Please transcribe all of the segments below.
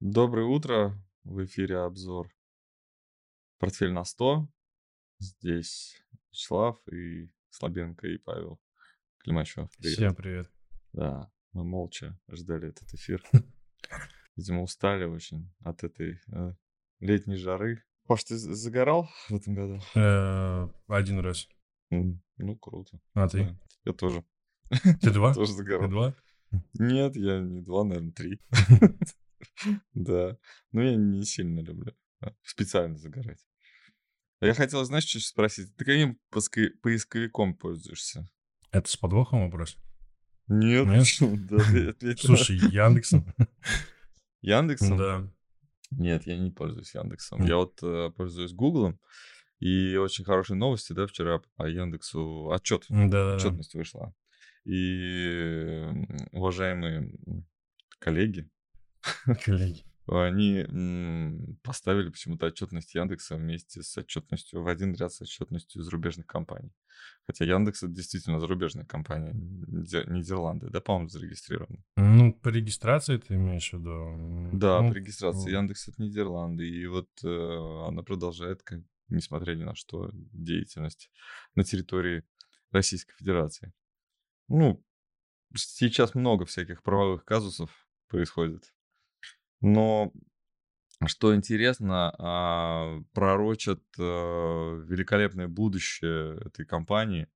Доброе утро. В эфире обзор «Портфель на 100». Здесь Вячеслав и Слабенко и Павел Климачев. Привет. Всем привет. Да, мы молча ждали этот эфир. Видимо, устали очень от этой э, летней жары. Паш, ты загорал в этом году? Э, один раз. Ну, круто. А ты? Я тоже. Ты два? Тоже загорал. Ты два? Нет, я не два, наверное, три. Да. Но я не сильно люблю а, специально загорать. Я хотел, знаешь, что спросить? Ты каким поисковиком пользуешься? Это с подвохом вопрос? Нет. Нет? Слушай, Яндексом. Яндексом? Да. Нет, я не пользуюсь Яндексом. Я вот э, пользуюсь Гуглом. И очень хорошие новости, да, вчера по Яндексу отчет, да, отчетность вышла. И уважаемые коллеги, коллеги, они поставили почему-то отчетность Яндекса вместе с отчетностью в один ряд с отчетностью зарубежных компаний. Хотя Яндекс это действительно зарубежная компания, Нидерланды, да, по-моему, зарегистрированы. Ну, по регистрации ты имеешь в виду? Да, ну, по регистрации. Яндекс это Нидерланды, и вот э, она продолжает, как, несмотря ни на что, деятельность на территории Российской Федерации. Ну, сейчас много всяких правовых казусов происходит но что интересно, а, пророчат э, великолепное будущее этой компании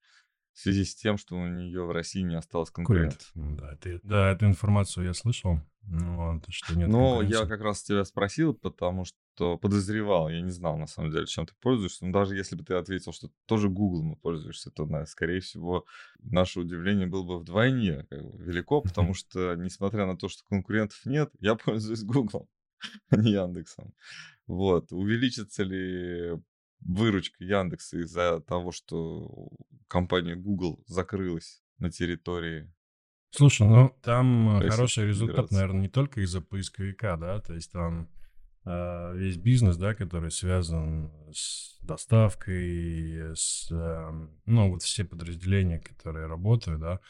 в связи с тем, что у нее в России не осталось конкурентов. Да, ты, да, эту информацию я слышал. Ну, что нет Но я как раз тебя спросил, потому что подозревал, я не знал на самом деле, чем ты пользуешься. Но даже если бы ты ответил, что тоже Google пользуешься, то, скорее всего, наше удивление было бы вдвойне как бы, велико, потому что, несмотря на то, что конкурентов нет, я пользуюсь Google, а не Яндексом. Вот. Увеличится ли выручка Яндекса из-за того, что компания Google закрылась на территории Слушай, ну там Российской хороший результат, Федерации. наверное, не только из-за поисковика, да, то есть там э, весь бизнес, да, который связан с доставкой, с, э, ну, вот все подразделения, которые работают, да,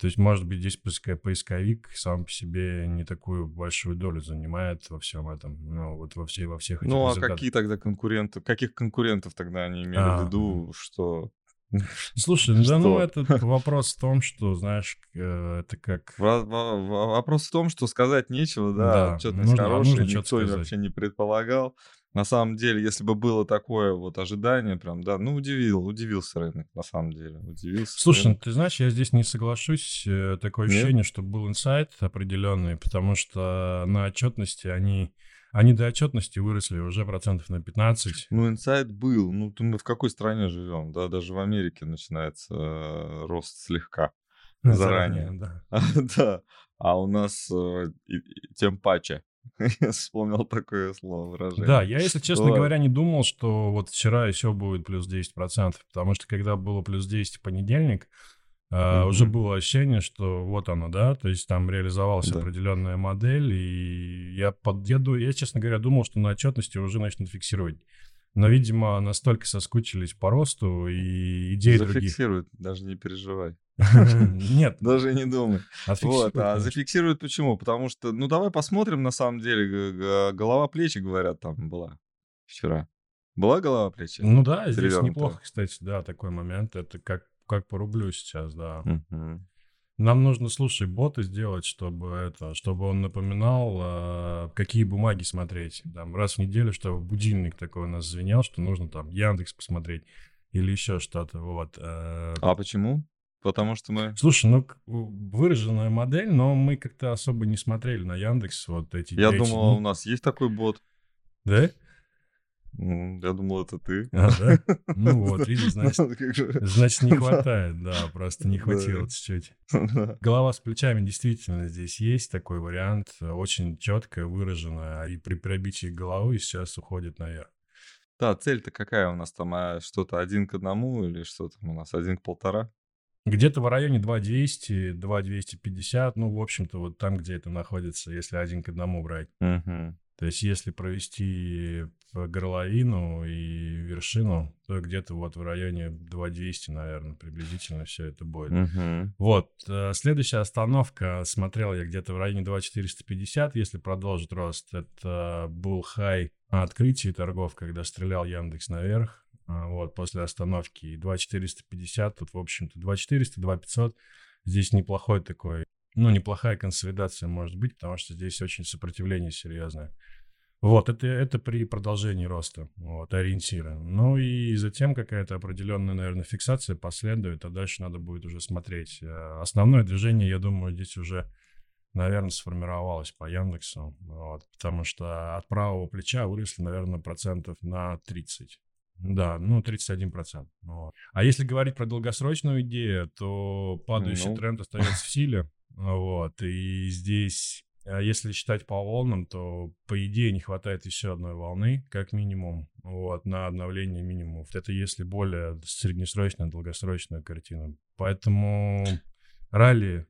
то есть, может быть, здесь поисковик сам по себе не такую большую долю занимает во всем этом, ну, вот во, всей, во всех этих Ну, а какие тогда конкуренты, каких конкурентов тогда они имели а, в виду, что... Слушай, ну, да, ну, этот вопрос в том, что, знаешь, э, это как... Вопрос в том, что сказать нечего, да, отчетность нужно, хорошая, никто вообще не предполагал. На самом деле, если бы было такое вот ожидание, прям, да, ну, удивил, удивился рынок, на самом деле, удивился. Слушай, рынок. ты знаешь, я здесь не соглашусь, э, такое Нет? ощущение, что был инсайт определенный, потому что на отчетности они, они до отчетности выросли уже процентов на 15. Ну, инсайт был, ну, мы в какой стране живем, да, даже в Америке начинается э, рост слегка. Заранее, заранее да. да. А у нас э, тем паче. Я вспомнил такое слово, выражение. Да, я, если честно вот. говоря, не думал, что вот вчера еще будет плюс 10%, потому что когда было плюс 10 в понедельник, Uh, mm-hmm. уже было ощущение, что вот оно, да, то есть там реализовалась да. определенная модель, и я, под, я, я, честно говоря, думал, что на отчетности уже начнут фиксировать. Но, видимо, настолько соскучились по росту и идеи Зафиксируют, других. Даже не переживай. Нет. Даже не думай. Вот, а зафиксируют почему? Потому что, ну давай посмотрим, на самом деле, голова плечи, говорят, там была вчера. Была голова плечи? Ну да, здесь неплохо, кстати, да, такой момент. Это как, как по рублю сейчас, да. Нам нужно, слушай, боты сделать, чтобы это, чтобы он напоминал, э, какие бумаги смотреть. Там раз в неделю, чтобы будильник такой у нас звенел, что нужно там Яндекс посмотреть или еще что-то. Вот. Э. А почему? Потому что мы... Слушай, ну, выраженная модель, но мы как-то особо не смотрели на Яндекс вот эти... Я думал, у нас есть такой бот. Да? Я думал, это ты. А, да? Ну вот, видишь, значит, значит, не хватает, да, просто не хватило чуть-чуть. Голова с плечами действительно здесь есть такой вариант, очень четко выраженная, и при пробитии головы сейчас уходит наверх. Да, цель-то какая у нас там? А что-то один к одному или что там у нас? Один к полтора? Где-то в районе 2200, 2250, ну, в общем-то, вот там, где это находится, если один к одному брать. Угу. То есть если провести горловину и вершину, то где-то вот в районе 2200, наверное, приблизительно все это будет. Мгм. Вот, э, следующая остановка, смотрел я где-то в районе 2450, если продолжит рост, это был хай на открытии торгов, когда стрелял Яндекс наверх, а, вот, после остановки, и 2450, тут, в общем-то, 2400, 2500, здесь неплохой такой, ну, неплохая консолидация может быть, потому что здесь очень сопротивление серьезное. Вот, это, это при продолжении роста, вот, ориентиры. Ну и затем какая-то определенная, наверное, фиксация последует, а дальше надо будет уже смотреть. Э, основное движение, я думаю, здесь уже, наверное, сформировалось по Яндексу, вот, потому что от правого плеча выросли, наверное, процентов на 30. Да, ну 31%. Вот. А если говорить про долгосрочную идею, то падающий ну. тренд остается в силе. Вот, и здесь если считать по волнам, то, по идее, не хватает еще одной волны, как минимум, вот, на обновление минимумов. Это если более среднесрочная, долгосрочная картина. Поэтому ралли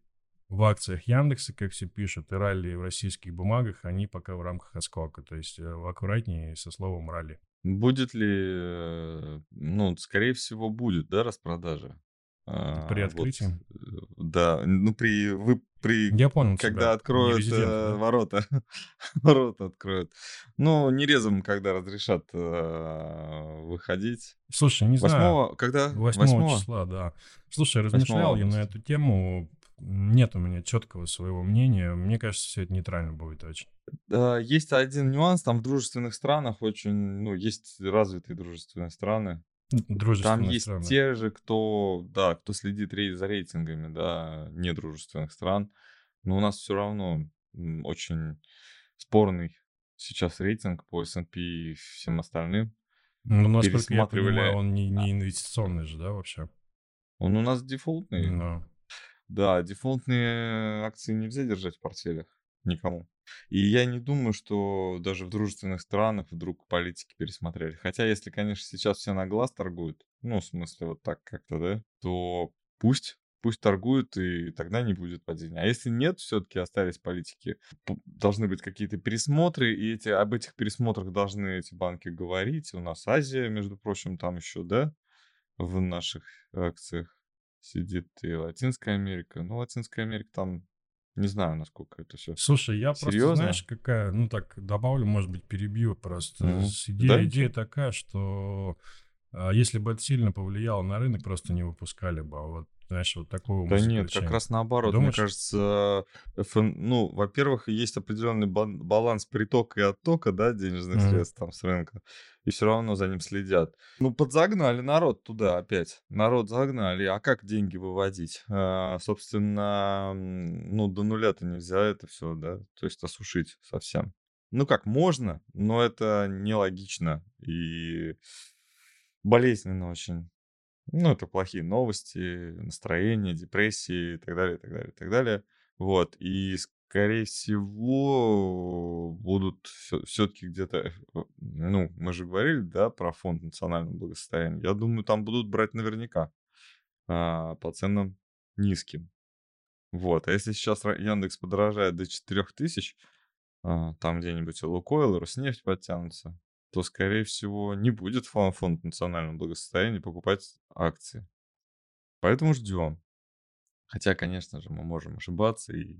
в акциях Яндекса, как все пишут, и ралли в российских бумагах, они пока в рамках отскока. То есть э, аккуратнее со словом ралли. Будет ли, э, ну, скорее всего, будет, да, распродажа? При а, открытии? Вот, да, ну при вы при Я понял когда тебя. откроют э, да? ворота, ворота откроют. Ну не резом, когда разрешат э, выходить. Слушай, не Восьмого, знаю. когда? 8 Восьмого? числа, да. Слушай, размышлял я на эту тему. Нет у меня четкого своего мнения. Мне кажется, все это нейтрально будет очень. Есть один нюанс, там в дружественных странах очень, ну, есть развитые дружественные страны, там есть страны. те же, кто, да, кто следит за рейтингами, да, недружественных стран. Но у нас все равно очень спорный сейчас рейтинг по S&P и всем остальным. Ну, насколько я понимаю, он не, не инвестиционный же, да, вообще? Он у нас дефолтный. No. Да, дефолтные акции нельзя держать в портфелях никому. И я не думаю, что даже в дружественных странах вдруг политики пересмотрели. Хотя, если, конечно, сейчас все на глаз торгуют, ну, в смысле, вот так как-то, да, то пусть пусть торгуют, и тогда не будет падения. А если нет, все-таки остались политики, должны быть какие-то пересмотры, и эти, об этих пересмотрах должны эти банки говорить. У нас Азия, между прочим, там еще, да, в наших акциях сидит и Латинская Америка. Ну, Латинская Америка там не знаю, насколько это все. Слушай, я Серьезно? просто, знаешь, какая, ну так добавлю, может быть, перебью просто. Mm-hmm. Идея, да? идея такая, что а, если бы это сильно повлияло на рынок, просто не выпускали бы. А вот знаешь, вот такого Да нет, как раз наоборот. Думаешь? Мне кажется, ФН, ну, во-первых, есть определенный баланс притока и оттока, да, денежных mm-hmm. средств там с рынка, и все равно за ним следят. Ну, подзагнали народ туда опять. Народ загнали. А как деньги выводить? А, собственно, ну, до нуля-то нельзя это все, да, то есть осушить совсем. Ну как, можно, но это нелогично и болезненно очень. Ну, это плохие новости, настроение, депрессии и так далее, и так далее, и так далее. Вот. И, скорее всего, будут все-таки где-то... Э, ну, мы же говорили, да, про фонд национального благосостояния. Я думаю, там будут брать наверняка а, по ценам низким. Вот. А если сейчас Яндекс подорожает до 4000, а, там где-нибудь и Лукойл, и Роснефть подтянутся, то, скорее всего, не будет фонд национального благосостояния покупать акции. Поэтому ждем. Хотя, конечно же, мы можем ошибаться и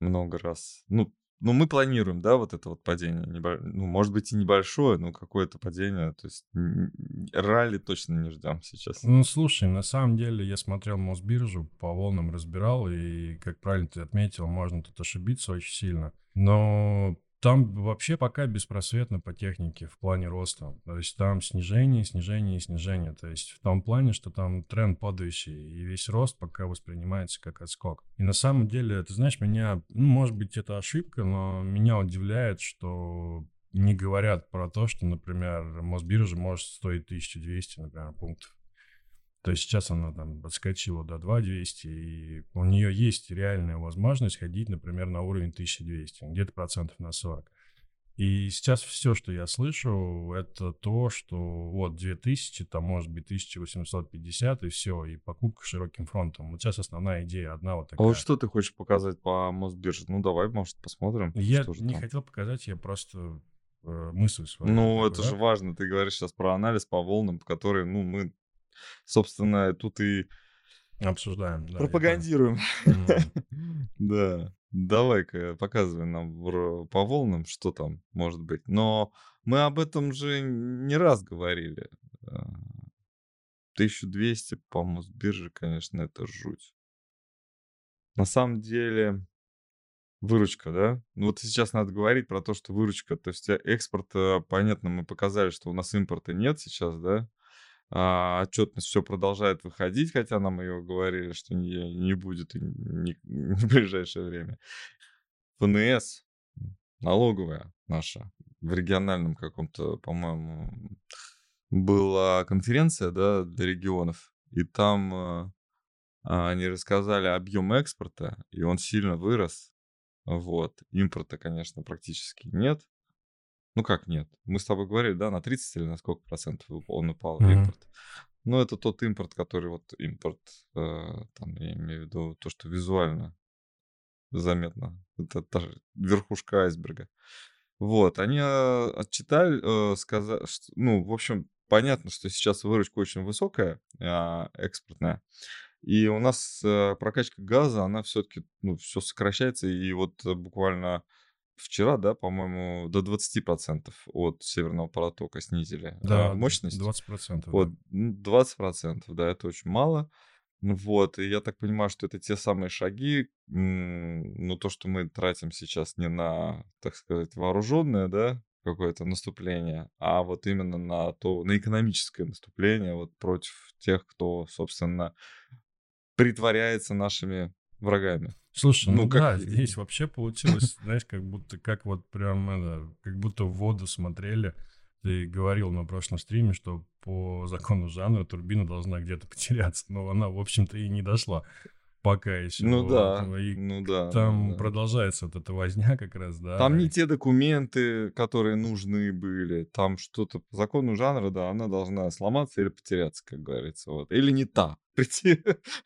много раз. Ну, ну, мы планируем, да, вот это вот падение. Ну, может быть, и небольшое, но какое-то падение. То есть ралли точно не ждем сейчас. Ну, слушай, на самом деле я смотрел Мосбиржу, по волнам разбирал, и, как правильно ты отметил, можно тут ошибиться очень сильно. Но там вообще пока беспросветно по технике в плане роста. То есть там снижение, снижение снижение. То есть в том плане, что там тренд падающий, и весь рост пока воспринимается как отскок. И на самом деле, ты знаешь, меня, ну, может быть, это ошибка, но меня удивляет, что не говорят про то, что, например, Мосбиржа может стоить 1200, например, пунктов. То есть сейчас она там подскочила до 2200, и у нее есть реальная возможность ходить, например, на уровень 1200, где-то процентов на 40. И сейчас все, что я слышу, это то, что вот 2000, там может быть 1850 и все, и покупка широким фронтом. Вот сейчас основная идея одна вот такая. А вот что ты хочешь показать по Мосбирже? Ну давай, может, посмотрим. Я не там. хотел показать, я просто э, мысль свою. Ну, такую, это да? же важно. Ты говоришь сейчас про анализ по волнам, которые, ну, мы, собственно, тут и Обсуждаем. да, пропагандируем. Да, давай-ка показывай нам по волнам, что там может быть. Но мы об этом же не раз говорили. А, 1200 по Мосбирже, конечно, это жуть. На самом деле, выручка, да? Ну Вот сейчас надо говорить про то, что выручка, то есть э, экспорт, э, понятно, мы показали, что у нас импорта нет сейчас, да? А, отчетность все продолжает выходить, хотя нам ее говорили, что не, не будет и не, в ближайшее время. ФНС, налоговая наша, в региональном каком-то, по-моему, была конференция, да, для регионов, и там э, а, они рассказали объем экспорта, и он сильно вырос. Вот. Импорта, конечно, практически нет. Ну как нет? Мы с тобой говорили, да, на 30 или на сколько процентов он упал Мгм. импорт. Ну, это тот импорт, который вот импорт, э, там, я имею в виду то, что визуально заметно. Это та же верхушка айсберга. Вот, они э, отчитали, сказали, ну, в общем, понятно, что сейчас выручка очень высокая, а, экспортная, и у нас э, прокачка газа, она все-таки, ну, все сокращается, и вот э, буквально вчера, да, по-моему, до 20% от Северного потока снизили Да, а, мощность. 20%. да. Вот, ну, 20%, да, это очень мало. Вот, и я так понимаю, что это те самые шаги, ну, то, что мы тратим сейчас не на, так сказать, вооруженное, да, какое-то наступление, а вот именно на то, на экономическое наступление вот против тех, кто, собственно, притворяется нашими врагами. Слушай, ну, Ну, как да, здесь вообще получилось, знаешь, как будто, как вот прям, это, как будто в воду смотрели. Ты говорил на прошлом стриме, что по закону жанра турбина должна где-то потеряться, но она, в общем-то, и не дошла пока еще. Ну Вот, да, И ну да. там да. продолжается вот эта возня как раз, да. Там не те документы, которые нужны были. Там что-то по закону жанра, да, она должна сломаться или потеряться, как говорится. Вот. Или не та. Прийти,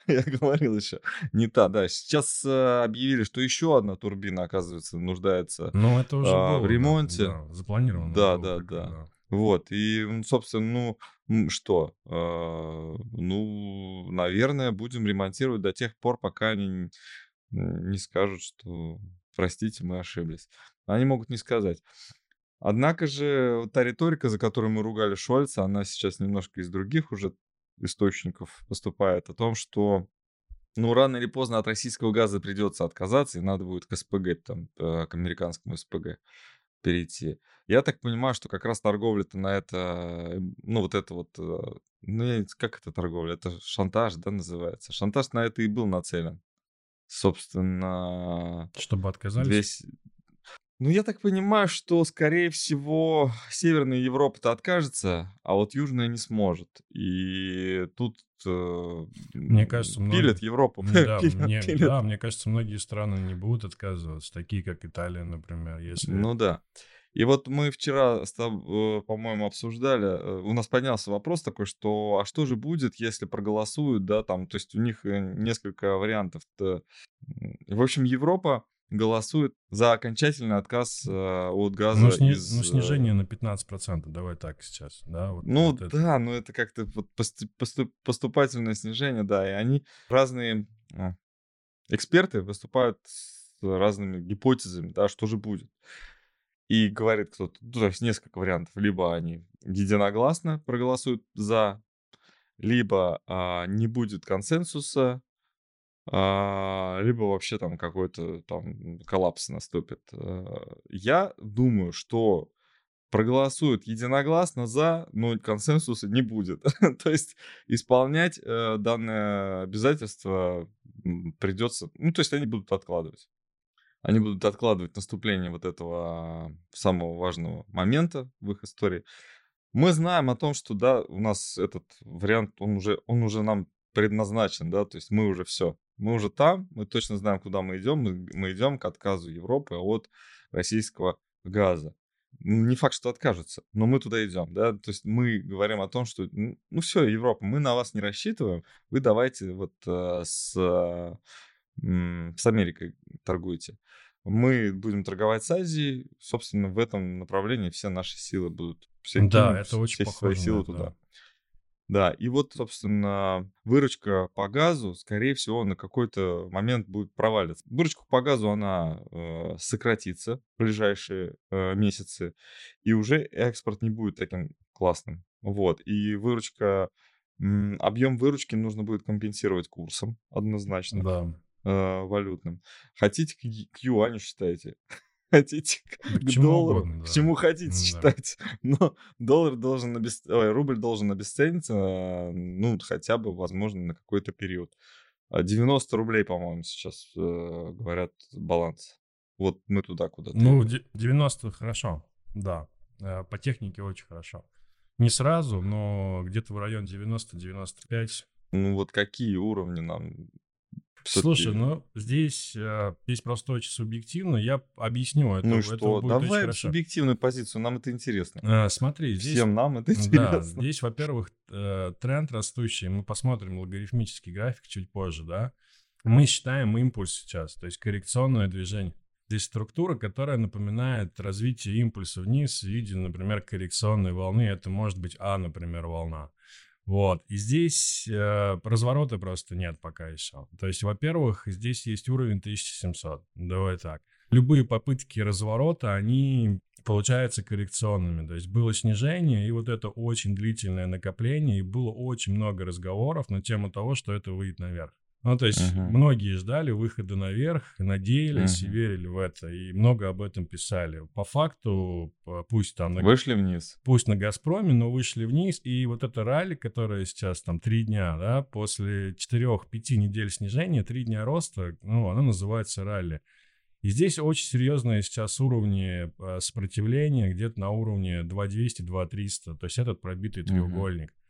я говорил еще, не та, да. Сейчас э, объявили, что еще одна турбина, оказывается, нуждается. Ну, это уже а, было, в да, ремонте. да, запланировано. Да, было да, как-то, да. Вот, и, собственно, ну, что, э, ну, наверное, будем ремонтировать до тех пор, пока они не скажут, что, простите, мы ошиблись. Они могут не сказать. Однако же та риторика, за которую мы ругали Шольца, она сейчас немножко из других уже источников поступает, о том, что ну, рано или поздно от российского газа придется отказаться, и надо будет к СПГ, там, э, к американскому СПГ перейти. Я так понимаю, что как раз торговля-то на это, э, ну, вот это вот, э, ну, как это торговля? Это шантаж, да, называется? Шантаж на это и был нацелен. Собственно, Чтобы отказались? весь... Ну, я так понимаю, что, скорее всего, Северная Европа-то откажется, а вот Южная не сможет. И тут э, Мне кажется, многие- пилят Европу. Да, Пилят- мне, пилят. да, мне кажется, многие страны не будут отказываться, такие как Италия, например, если... Ну да. И вот мы вчера, э, по-моему, обсуждали, э, у нас поднялся вопрос такой, что а что же будет, если проголосуют, да, там, то есть у них э, несколько вариантов. М, В общем, Европа голосует за окончательный отказ э, от газа ну, сни- из... ну, э, снижение на 15%, давай так сейчас, да? Вот, Ну вот это. да, но это как-то вот поступ- поступательное снижение, да, и они разные а, эксперты выступают с разными гипотезами, да, что же будет. И говорит кто-то, ну, то есть несколько вариантов. Либо они единогласно проголосуют за, либо а, не будет консенсуса, либо вообще там какой-то там коллапс наступит. А, Я думаю, что проголосуют единогласно за, но консенсуса не будет. То есть исполнять э, данное обязательство придется, ну то есть они будут откладывать. Они будут откладывать наступление вот этого самого важного момента в их истории. Мы знаем о том, что да, у нас этот вариант, он уже, он уже нам предназначен, да, то есть мы уже все, мы уже там, мы точно знаем, куда мы идем, мы, мы идем к отказу Европы от российского газа. не факт, что откажутся, но мы туда идем, да, то есть мы говорим о том, что, ну все, Европа, мы на вас не рассчитываем, вы давайте вот э, с, э, с Америкой торгуйте. Мы будем торговать с Азией, собственно, в этом направлении все наши силы будут. Все да, кинем, это очень все похоже свои силы туда. Да. Да, и вот, собственно, выручка по газу, скорее всего, на какой-то момент будет провалиться. Выручка по газу, она э, сократится в ближайшие э, месяцы, и уже экспорт не будет таким классным. Вот, и выручка, м, объем выручки нужно будет компенсировать курсом однозначно. Да. Э, валютным. Хотите к, к юаню считайте хотите к, к доллару, угодно, да. к чему хотите да. считать. Но доллар должен обес... Ой, рубль должен обесцениться, ну, хотя бы, возможно, на какой-то период. 90 рублей, по-моему, сейчас э, говорят баланс. Вот мы туда куда-то. Ну, 90 хорошо, да. Э, по технике очень хорошо. Не сразу, но где-то в район 90-95. Ну вот какие уровни нам Слушай, ну здесь, э, здесь просто очень субъективно. Я объясню это. Ну что, это давай субъективную позицию, нам это интересно. А, смотри, здесь... Всем нам это интересно. Да, здесь, во-первых, э, тренд растущий. Мы посмотрим логарифмический график чуть позже, да. Мы считаем импульс сейчас, то есть коррекционное движение. Здесь структура, которая напоминает развитие импульса вниз в виде, например, коррекционной волны. Это может быть А, например, волна. Вот. И здесь э, разворота просто нет пока еще. То есть, во-первых, здесь есть уровень 1700. Давай так. Любые попытки разворота, они получаются коррекционными. То есть было снижение, и вот это очень длительное накопление, и было очень много разговоров на тему того, что это выйдет наверх. Ну, то есть uh-huh. многие ждали выхода наверх, надеялись uh-huh. и верили в это, и много об этом писали. По факту, пусть там... На, вышли вниз. Пусть на «Газпроме», но вышли вниз, и вот это ралли, которое сейчас там три дня, да, после четырех-пяти недель снижения, три дня роста, ну, оно называется ралли. И здесь очень серьезные сейчас уровни а, сопротивления, где-то на уровне 2200-2300, то есть этот пробитый треугольник. Uh-huh.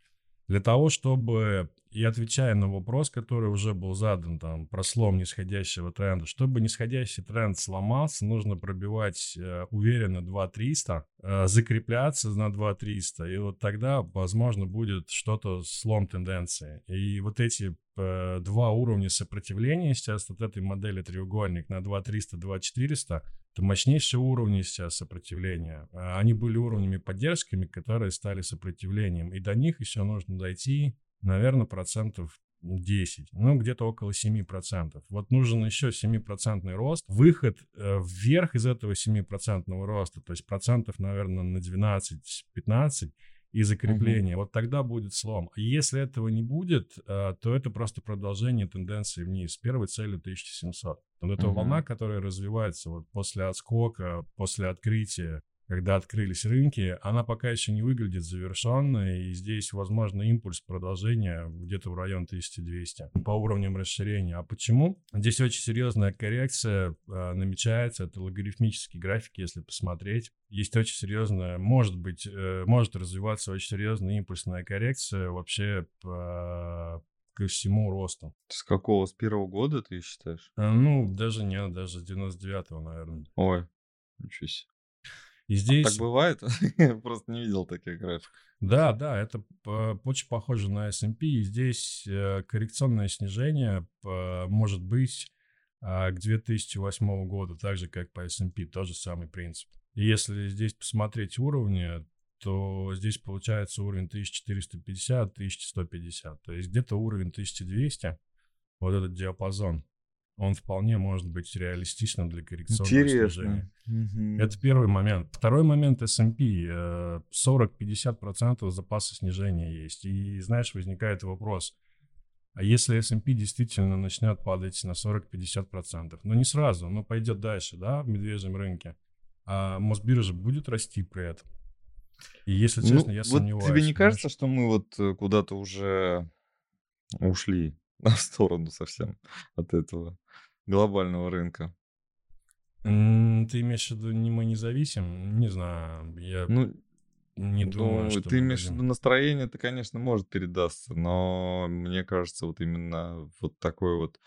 Для того, чтобы, и отвечая на вопрос, который уже был задан, там, про слом нисходящего тренда, чтобы нисходящий тренд сломался, нужно пробивать э, уверенно 2300, э, закрепляться на 2300, и вот тогда, возможно, будет что-то слом тенденции. И вот эти э, два уровня сопротивления сейчас от этой модели треугольник на 2300, 2400, это мощнейшие уровни сейчас сопротивления. А они были уровнями поддержками, которые стали сопротивлением. И до них еще нужно дойти, наверное, процентов 10, ну, где-то около 7%. Вот нужен еще 7% рост. Выход э, вверх из этого 7% роста, то есть процентов, наверное, на 12-15, и закрепление. Угу. Вот тогда будет слом. Если этого не будет, э, то это просто продолжение тенденции вниз. Первой целью 1700. Вот эта угу. волна, которая развивается вот после отскока, после открытия когда открылись рынки, она пока еще не выглядит завершенной, и здесь, возможно, импульс продолжения где-то в район 1200 по уровням расширения. А почему? Здесь очень серьезная коррекция э, намечается, это логарифмический график, если посмотреть. Есть очень серьезная, может быть, э, может развиваться очень серьезная импульсная коррекция вообще по ко всему росту. С какого? С первого года ты считаешь? А, ну, даже нет, даже с 99-го, наверное. Ой, ничего себе. И здесь... А так бывает? Я просто не видел таких графиков. Да, да, это очень похоже на S&P. И здесь э, коррекционное снижение может быть а, к 2008 году, так же, как по S&P, тот же самый принцип. И если здесь посмотреть уровни, то здесь получается уровень 1450-1150. То есть где-то уровень 1200, вот этот диапазон он вполне может быть реалистичным для коррекционного Интересно. снижения. Угу. Это первый момент. Второй момент S&P. 40-50% запаса снижения есть. И, знаешь, возникает вопрос, а если S&P действительно начнет падать на 40-50%, но не сразу, но пойдет дальше, да, в медвежьем рынке, а Мосбиржа будет расти при этом? И если ну, честно, ну, я вот сомневаюсь. Тебе не кажется, что мы вот э, куда-то уже ушли в сторону совсем от этого? глобального рынка. Ты имеешь в виду, не мы не зависим? Не знаю, я ну, не думаю, ну, что... Ты имеешь в виду настроение, это, конечно, может передастся, но мне кажется, вот именно вот такой вот...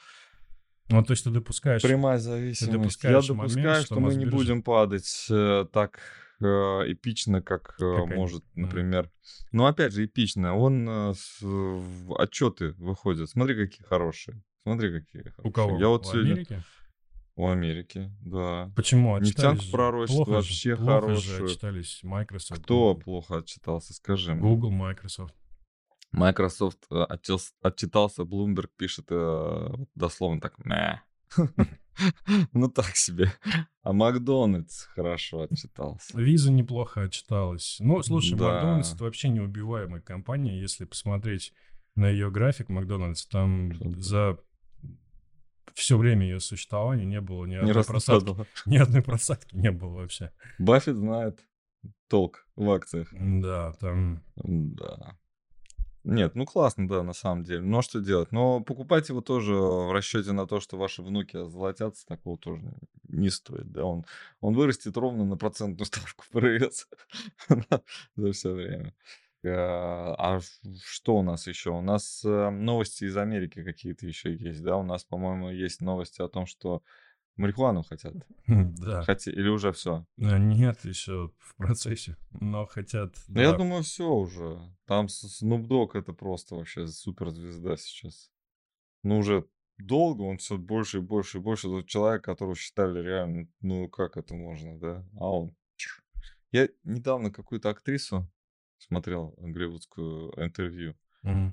Ну, то есть ты допускаешь... Прямая зависимость. Ты допускаешь Я допускаю, момент, что, что мы не будем падать э, так эпично, как, э, как может, например. Ну, опять же, эпично. Он э, с, в отчеты выходит. Смотри, какие хорошие. Смотри, какие хорошие. У кого? Я вот в сегодня... Америке? У Америки, да. Почему? Нефтянку пророчество плохо вообще плохо хорошую. Же отчитались Microsoft. Кто Google. плохо отчитался, скажи мне. Google, Microsoft. Microsoft э, отчитался, Bloomberg пишет э, дословно так, Мэ. ну так себе. А Макдональдс хорошо отчитался. Виза неплохо отчиталась. Ну, слушай, да. Макдональдс это вообще неубиваемая компания. Если посмотреть на ее график Макдональдс, там за все время ее существования не было ни одной не просадки. Ни одной просадки не было вообще. Баффет знает толк в акциях. Да, там... Да. Нет, ну классно, да, на самом деле. Но что делать? Но покупать его тоже в расчете на то, что ваши внуки золотятся, такого тоже не стоит. Да? Он, он вырастет ровно на процентную ставку ПРС за все время. А, а что у нас еще? У нас э, новости из Америки какие-то еще есть, да? У нас, по-моему, есть новости о том, что Марихуану хотят. Да. Хотя, или уже все? Э, нет, еще в процессе. Но хотят. Ну, да. Я думаю, все уже. Там Snoop Dogg это просто вообще суперзвезда сейчас. Ну, уже долго он все больше и больше и больше. Тот человек, которого считали реально, ну, как это можно, да? А он... Я недавно какую-то актрису смотрел, голливудскую интервью. Mm-hmm.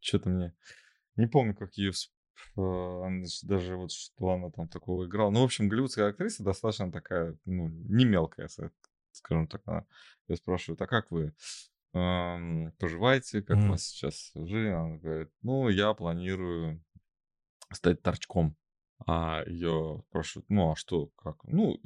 Что-то мне... Не помню, как ее даже вот что она там такого играла. Ну, в общем, голливудская актриса достаточно такая, ну, не мелкая, скажем так. Она, я спрашиваю, а как вы эм, поживаете, как mm. у вас сейчас жизнь? Она говорит, ну, я планирую стать торчком. А ее спрашивают, ну, а что, как? Ну,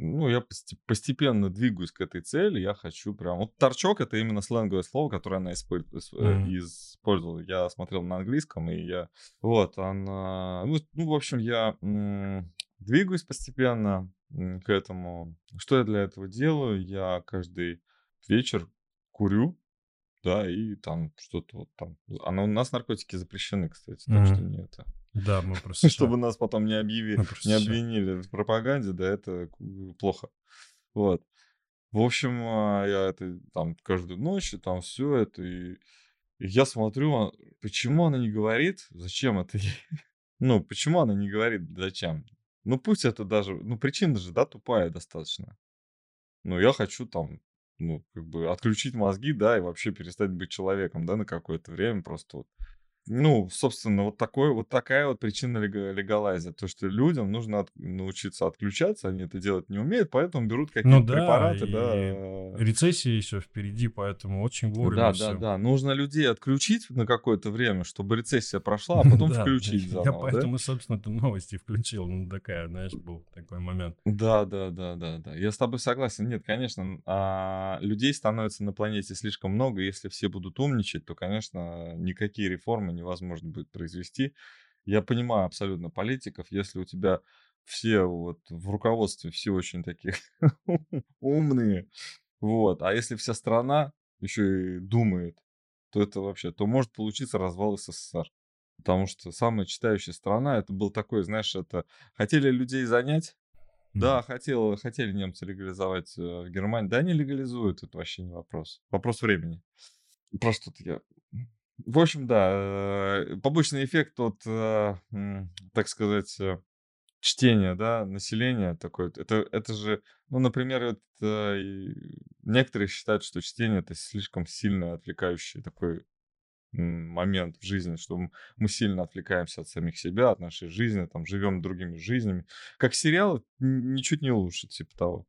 ну, я постепенно двигаюсь к этой цели, я хочу прям... Вот торчок — это именно сленговое слово, которое она mm-hmm. использовала. Я смотрел на английском, и я... Вот, она... Ну, ну в общем, я двигаюсь постепенно к этому. Что я для этого делаю? Я каждый вечер курю, да, и там что-то вот там... А у нас наркотики запрещены, кстати, так mm-hmm. что не это... Да, мы просто... Чтобы нас потом не, объявили, не обвинили в пропаганде, да, это плохо. Вот. В общем, а, я это там каждую ночь, там все это, и, и я смотрю, а, почему она не говорит, зачем это ей? Ну, почему она не говорит, зачем? Ну, пусть это даже, ну, причина же, да, тупая достаточно. Ну, я хочу там, ну, как бы отключить мозги, да, и вообще перестать быть человеком, да, на какое-то время, просто вот ну, собственно, вот, такой, вот такая вот причина легалайза. То, что людям нужно от, научиться отключаться, они это делать не умеют, поэтому берут какие-то ну, да, препараты. Да, рецессия еще впереди, поэтому очень вовремя Да, все. да, да. Нужно людей отключить на какое-то время, чтобы рецессия прошла, а потом включить заново. Я поэтому, собственно, эту новости включил. Ну, такая, знаешь, был такой момент. Да, да, да, да, да. Я с тобой согласен. Нет, конечно, а, людей становится на планете слишком много. Если все будут умничать, то, конечно, никакие реформы невозможно будет произвести. Я понимаю абсолютно политиков, если у тебя все вот в руководстве все очень такие умные, вот, а если вся страна еще и думает, то это вообще, то может получиться развал СССР. Потому что самая читающая страна, это был такой, знаешь, это хотели людей занять, да, хотел, хотели немцы легализовать э, в Германии. Да, они легализуют, это вообще не вопрос. Вопрос времени. Просто я в общем, да, э, побочный эффект от, э, так сказать, э, чтения, да, населения такой, это, это же, ну, например, это, некоторые считают, что чтение это слишком сильно отвлекающий такой момент в жизни, что мы сильно отвлекаемся от самих себя, от нашей жизни, там, живем другими жизнями. Как сериал, ничуть не лучше, типа того.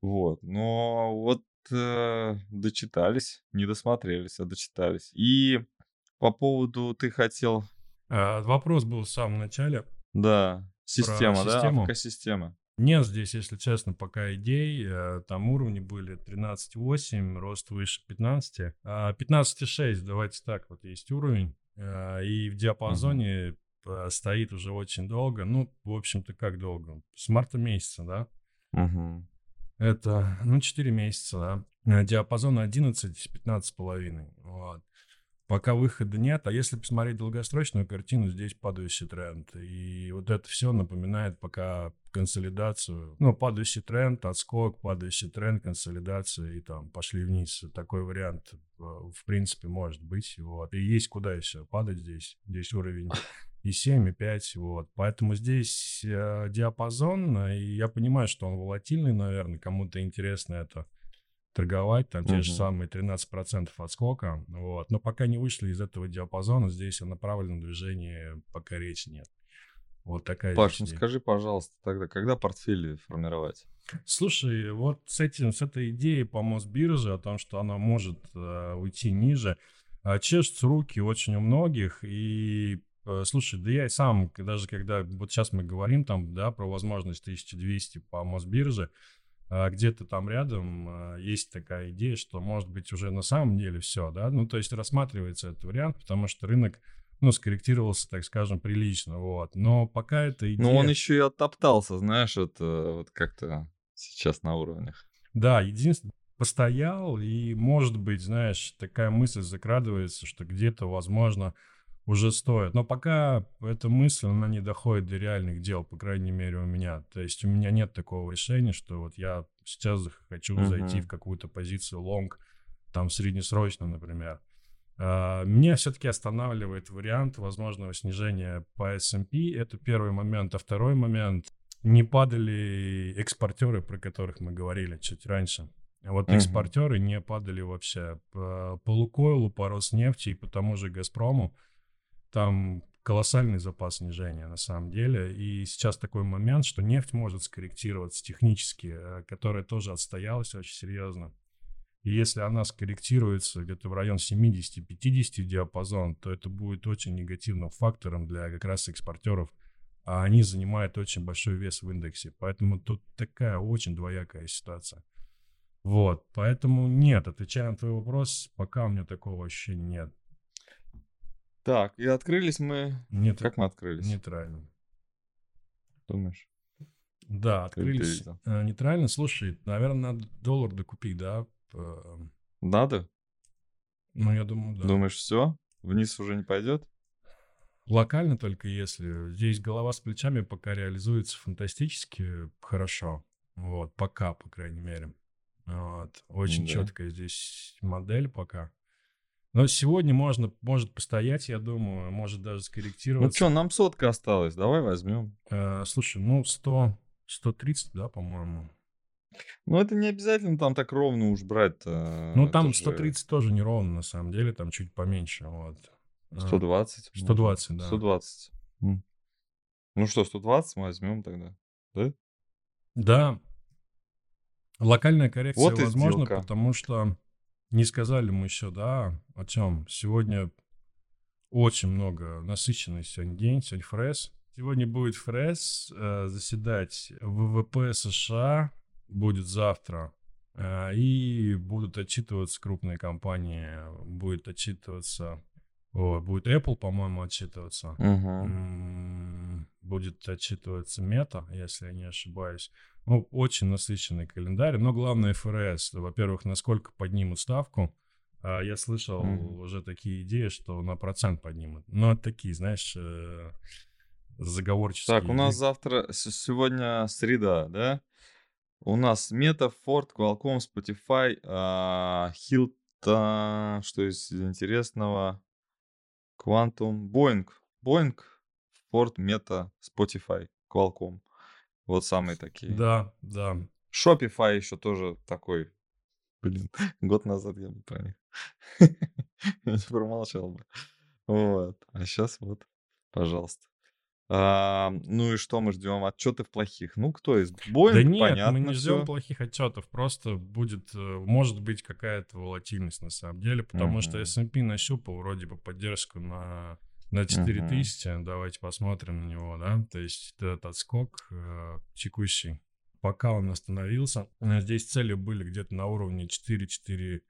Вот, но вот э, дочитались, не досмотрелись, а дочитались. И по поводу ты хотел... А, вопрос был в самом начале. Да, система, да, систему. АФК-система. Нет здесь, если честно, пока идей. Э, там уровни были 13.8, рост выше 15. 15.6, а, давайте так, вот есть уровень. Э, и в диапазоне угу. стоит уже очень долго. Ну, в общем-то, как долго? С марта месяца, да? Угу. Это, ну, 4 месяца, да. Диапазон 11-15,5. Вот. Пока выхода нет. А если посмотреть долгосрочную картину, здесь падающий тренд. И вот это все напоминает пока консолидацию. Ну, падающий тренд, отскок, падающий тренд, консолидация, и там пошли вниз. Такой вариант, э, в принципе, может быть. Вот. И есть куда еще падать здесь. Здесь уровень и 7, и 5, вот. Поэтому здесь э, диапазон, и я понимаю, что он волатильный, наверное, кому-то интересно это торговать, там те же самые 13% отскока, вот. Но пока не вышли из этого диапазона, здесь о направленном движении пока речи нет. Вот такая Паш, ну скажи, пожалуйста, тогда, когда портфели формировать? Слушай, вот с этим, с этой идеей по Мосбирже о том, что она может э, уйти ниже, э, чешутся руки очень у многих, и э, Слушай, да я и сам, даже когда, вот сейчас мы говорим там, да, про возможность 1200 по Мосбирже, где-то там рядом а, есть такая идея, что может быть уже на самом деле все, да, ну то есть рассматривается этот вариант, потому что рынок, ну, скорректировался, так скажем, прилично, вот, но пока это идея... Ну он еще и оттоптался, знаешь, это вот как-то сейчас на уровнях. Да, единственное, постоял, и может быть, знаешь, такая мысль закрадывается, что где-то, возможно, уже стоит. Но пока эта мысль, она не доходит до реальных дел, по крайней мере, у меня. То есть у меня нет такого решения, что вот я сейчас хочу uh-huh. зайти в какую-то позицию лонг, там среднесрочно, например. Uh, меня все-таки останавливает вариант возможного снижения по S&P. Это первый момент. А второй момент, не падали экспортеры, про которых мы говорили чуть раньше. Вот uh-huh. экспортеры не падали вообще. По Лукойлу, по Роснефти и по тому же Газпрому там колоссальный запас снижения на самом деле. И сейчас такой момент, что нефть может скорректироваться технически, э, которая тоже отстоялась очень серьезно. И если она скорректируется где-то в район 70-50 диапазон, то это будет очень негативным фактором для как раз экспортеров, а они занимают очень большой вес в индексе. Поэтому тут такая очень двоякая ситуация. Вот, поэтому нет, отвечая на твой вопрос, пока у меня такого ощущения нет. Так, и открылись мы... Нет, как мы открылись? Нейтрально. Думаешь? Да, открылись э, нейтрально. Слушай, наверное, надо доллар докупить, да? Надо? Ну, я думаю, да. Думаешь, все? Вниз уже не пойдет? Локально только если. Здесь голова с плечами пока реализуется фантастически хорошо. Вот, пока, по крайней мере. Вот. Очень да. четкая здесь модель пока. Но сегодня можно, может постоять, я думаю, может даже скорректироваться. Ну что, нам сотка осталась, давай возьмем. Э, слушай, ну 100, 130, да, по-моему. Ну это не обязательно там так ровно уж брать Ну там 130 же... тоже не ровно, на самом деле, там чуть поменьше, вот. 120? 120, может. да. 120. Ну что, 120 мы возьмем тогда, да? Да. Локальная коррекция вот возможно, потому что не сказали мы еще, да, о чем. Сегодня очень много насыщенный сегодня день, сегодня ФРС. Сегодня будет ФРС э, заседать. ВВП США будет завтра. Э, и будут отчитываться крупные компании. Будет отчитываться... О, будет Apple, по-моему, отчитываться. Uh-huh. Будет отчитываться Meta, если я не ошибаюсь. Ну, очень насыщенный календарь, но главное ФРС. Во-первых, насколько поднимут ставку. А, я слышал mm-hmm. уже такие идеи, что на процент поднимут. Но такие, знаешь, э, заговорческие. Так, у нас завтра, сегодня среда, да? У нас Мета, Ford, Qualcomm, Spotify, Hilton, что из интересного, Quantum, Boeing, Boeing, Ford, Meta, Spotify, Qualcomm. Вот самые такие. Да, да. Shopify еще тоже такой. Блин, год назад я бы про них не промолчал бы. Вот. А сейчас вот, пожалуйста. А, ну и что мы ждем? Отчетов плохих? Ну, кто из Boeing? Да нет, понятно, мы не ждем все. плохих отчетов. Просто будет, э, может быть, какая-то волатильность на самом деле, потому uh-huh. что S&P нащупал вроде бы поддержку на на 4000, uh-huh. давайте посмотрим на него, да, то есть этот отскок э, текущий, пока он остановился, здесь цели были где-то на уровне 4-4,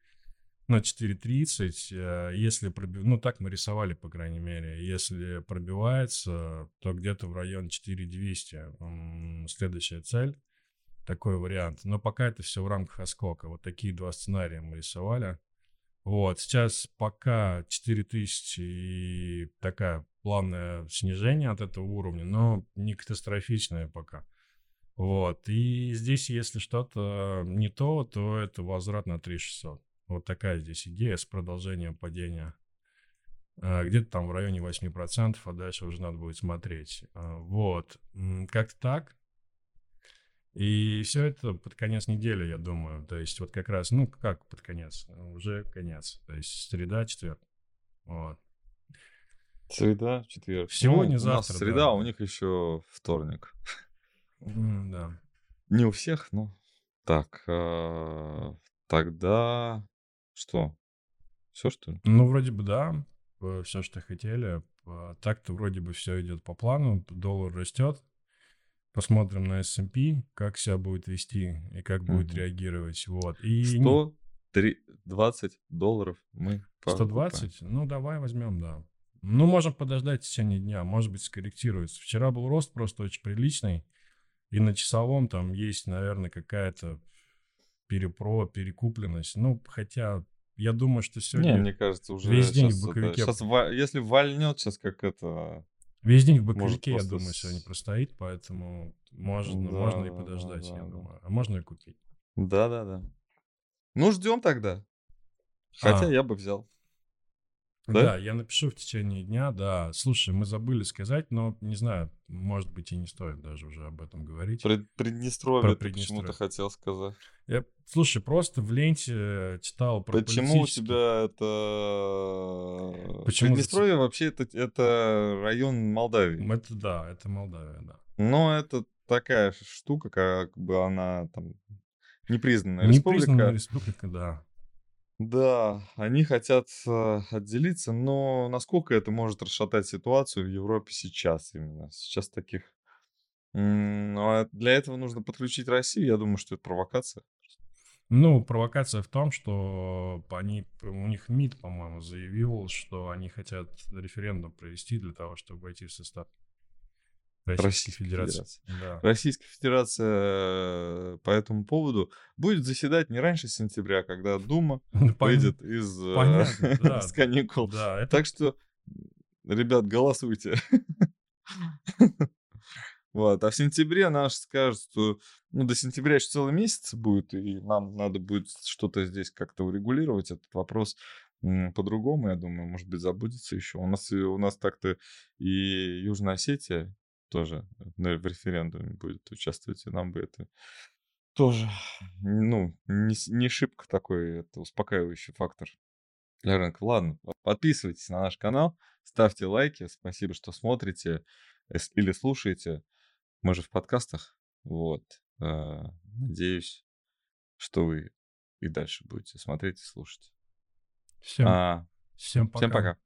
на 4.30, э, если пробив... ну так мы рисовали, по крайней мере, если пробивается, то где-то в районе 4200 следующая цель, такой вариант, но пока это все в рамках отскока, вот такие два сценария мы рисовали, Вот, сейчас пока 4000 и такая плавное снижение от этого уровня, но не катастрофичное пока. Вот, и здесь, если что-то не то, то это возврат на 3600. Вот такая здесь идея с продолжением падения. А, где-то там в районе 8%, а дальше уже надо будет смотреть. А, вот, как-то так. И все это под конец недели, я думаю. То есть вот как раз, ну как под конец? Уже конец. То есть среда, четверг. Вот. Среда, четверг. Сегодня, ну, завтра. У среда, да. у них еще вторник. Mm, да. Не у всех, но так. Э, тогда что? Все что ли? Ну, вроде бы да. Все, что хотели. Так-то вроде бы все идет по плану. Доллар растет. Посмотрим на S&P, как себя будет вести и как будет mm реагировать. Вот. И 120 долларов мы 120? Ну, давай возьмем, да. Ну, можем подождать в течение дня, может быть, скорректируется. Вчера был рост просто очень приличный, и на часовом там есть, наверное, какая-то перепро, перекупленность. Ну, хотя я думаю, что сегодня... Не, мне кажется, уже весь день в боковике. Это, сейчас, если вальнет, сейчас как это Весь день в боковике, я думаю, сегодня простоит, поэтому можно, да, можно и подождать, да, я да. думаю. А можно и купить. Да-да-да. Ну, ждем тогда. Хотя а. я бы взял. Да? да, я напишу в течение дня, да. Слушай, мы забыли сказать, но не знаю, может быть и не стоит даже уже об этом говорить. Пред, Приднестровье ты почему-то хотел сказать. Я, слушай, просто в ленте читал про Почему у тебя это... Почему Приднестровье это... вообще это, это район Молдавии. Это да, это Молдавия, да. Но это такая штука, как бы она там непризнанная республика. Непризнанная республика, да. Да, они хотят э, отделиться, но насколько это может расшатать ситуацию в Европе сейчас именно? Сейчас таких... Ну, а для этого нужно подключить Россию. Я думаю, что это провокация. Ну, провокация в том, что они, у них МИД, по-моему, заявил, что они хотят референдум провести для того, чтобы войти в состав Российской, Российской Федерации. Федерации. Да. Российская Федерация э, по этому поводу будет заседать не раньше сентября, когда Дума ну, выйдет из э, да. каникул. Да, это... Так что, ребят, голосуйте. Вот. А в сентябре наш скажет, что ну, до сентября еще целый месяц будет, и нам надо будет что-то здесь как-то урегулировать, этот вопрос по-другому, я думаю, может быть, забудется еще. У нас, у нас так-то и Южная Осетия тоже в референдуме будет участвовать, и нам бы это тоже, ну, не, не шибко такой это успокаивающий фактор для рынка. Ладно, подписывайтесь на наш канал, ставьте лайки, спасибо, что смотрите или слушаете. Мы же в подкастах, вот. А, надеюсь, что вы и дальше будете смотреть и слушать. Всем, а, всем пока. Всем пока.